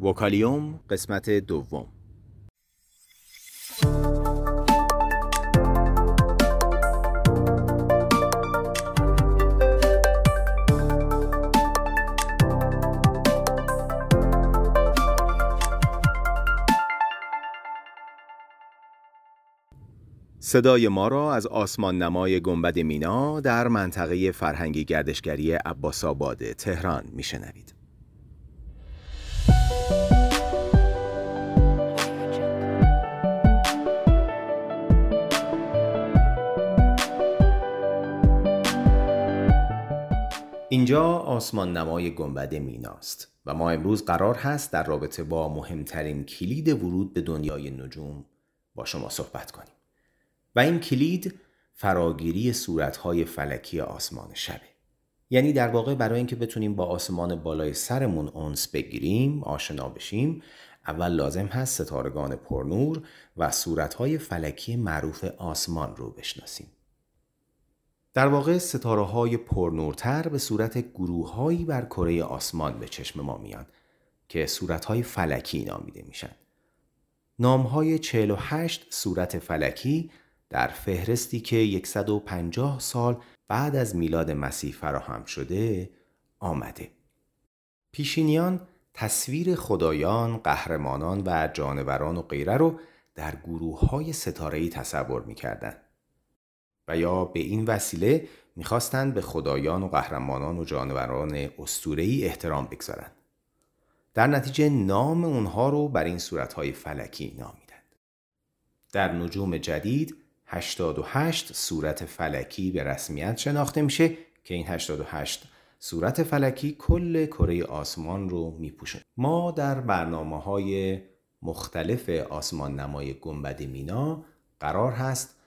وکالیوم قسمت دوم صدای ما را از آسمان نمای گنبد مینا در منطقه فرهنگی گردشگری عباس آباد تهران میشنوید. اینجا آسمان نمای گنبد میناست و ما امروز قرار هست در رابطه با مهمترین کلید ورود به دنیای نجوم با شما صحبت کنیم. و این کلید فراگیری صورتهای فلکی آسمان شبه. یعنی در واقع برای اینکه بتونیم با آسمان بالای سرمون اونس بگیریم آشنا بشیم اول لازم هست ستارگان پرنور و صورتهای فلکی معروف آسمان رو بشناسیم. در واقع ستاره های پرنورتر به صورت گروههایی بر کره آسمان به چشم ما میان که صورت های فلکی نامیده میشن. نام های 48 صورت فلکی در فهرستی که 150 سال بعد از میلاد مسیح فراهم شده آمده. پیشینیان تصویر خدایان، قهرمانان و جانوران و غیره رو در گروه های ستارهی تصور می‌کردند. و یا به این وسیله می‌خواستند به خدایان و قهرمانان و جانوران اسطوره‌ای احترام بگذارند. در نتیجه نام اونها رو بر این صورتهای فلکی نامیدند. در نجوم جدید 88 صورت فلکی به رسمیت شناخته میشه که این 88 صورت فلکی کل کره آسمان رو میپوشن. ما در برنامه های مختلف آسمان نمای گنبد مینا قرار هست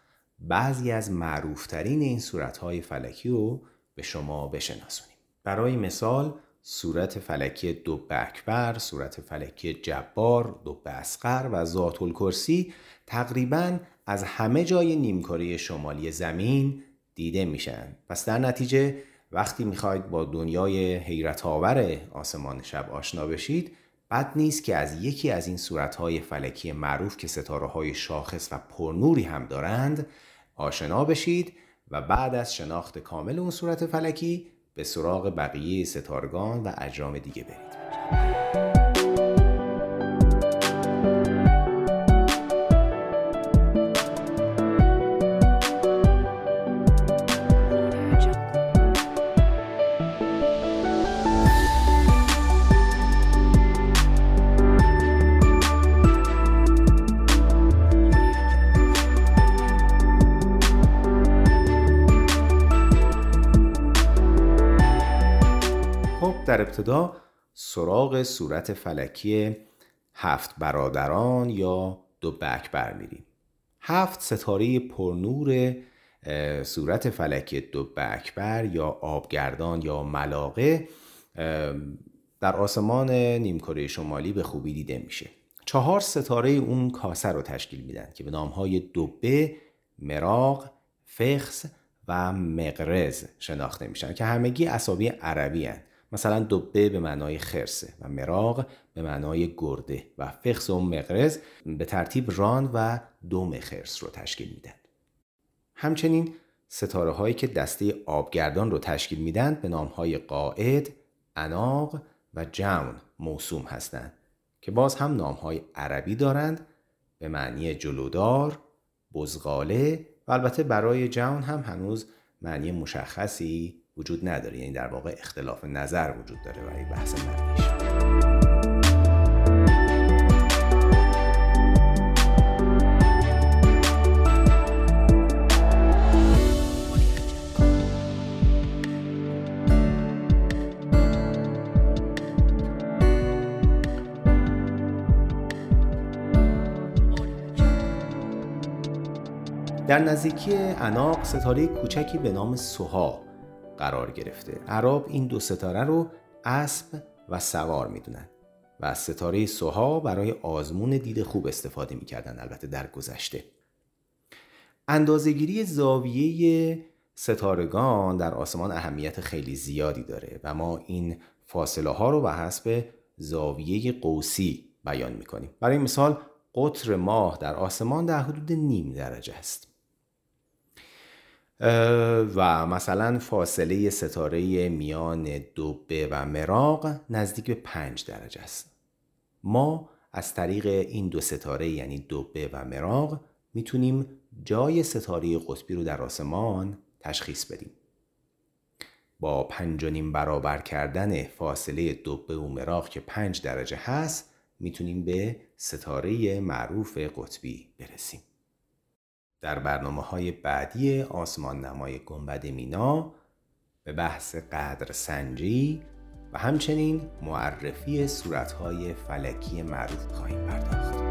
بعضی از معروفترین این صورتهای فلکی رو به شما بشناسونیم. برای مثال صورت فلکی دو اکبر، صورت فلکی جبار، دو اسقر و ذات الکرسی تقریبا از همه جای نیمکره شمالی زمین دیده میشن. پس در نتیجه وقتی می‌خواید با دنیای حیرت آور آسمان شب آشنا بشید بد نیست که از یکی از این صورتهای فلکی معروف که ستاره های شاخص و پرنوری هم دارند آشنا بشید و بعد از شناخت کامل اون صورت فلکی به سراغ بقیه ستارگان و اجرام دیگه برید. در ابتدا سراغ صورت فلکی هفت برادران یا دو بکبر میریم هفت ستاره پرنور صورت فلکی دو بکبر یا آبگردان یا ملاقه در آسمان نیمکره شمالی به خوبی دیده میشه چهار ستاره اون کاسه رو تشکیل میدن که به نامهای دوبه، مراغ، فخس و مقرز شناخته میشن که همگی اصابی عربی هن. مثلا دبه به معنای خرسه و مراغ به معنای گرده و فخس و مقرز به ترتیب ران و دوم خرس رو تشکیل میدن. همچنین ستاره هایی که دسته آبگردان رو تشکیل میدن به نام های قاعد، اناق و جون موسوم هستند که باز هم نام های عربی دارند به معنی جلودار، بزغاله و البته برای جون هم هنوز معنی مشخصی وجود نداره. یعنی در واقع اختلاف نظر وجود داره برای بحث معنیش. در نزدیکی اناق ستاره کوچکی به نام سوها قرار گرفته. عرب این دو ستاره رو اسب و سوار می‌دونن و از ستاره سوها برای آزمون دید خوب استفاده می‌کردن البته در گذشته. اندازهگیری زاویه ستارگان در آسمان اهمیت خیلی زیادی داره و ما این فاصله ها رو به حسب زاویه قوسی بیان می‌کنیم. برای مثال قطر ماه در آسمان در حدود نیم درجه است. و مثلا فاصله ستاره میان دوبه و مراغ نزدیک به پنج درجه است. ما از طریق این دو ستاره یعنی دوبه و مراغ می‌تونیم جای ستاره قطبی رو در آسمان تشخیص بدیم. با پنج نیم برابر کردن فاصله دوبه و مراغ که پنج درجه هست می‌تونیم به ستاره معروف قطبی برسیم. در برنامه های بعدی آسمان نمای گنبد مینا به بحث قدر سنجی و همچنین معرفی صورتهای فلکی معروف خواهیم پرداخت.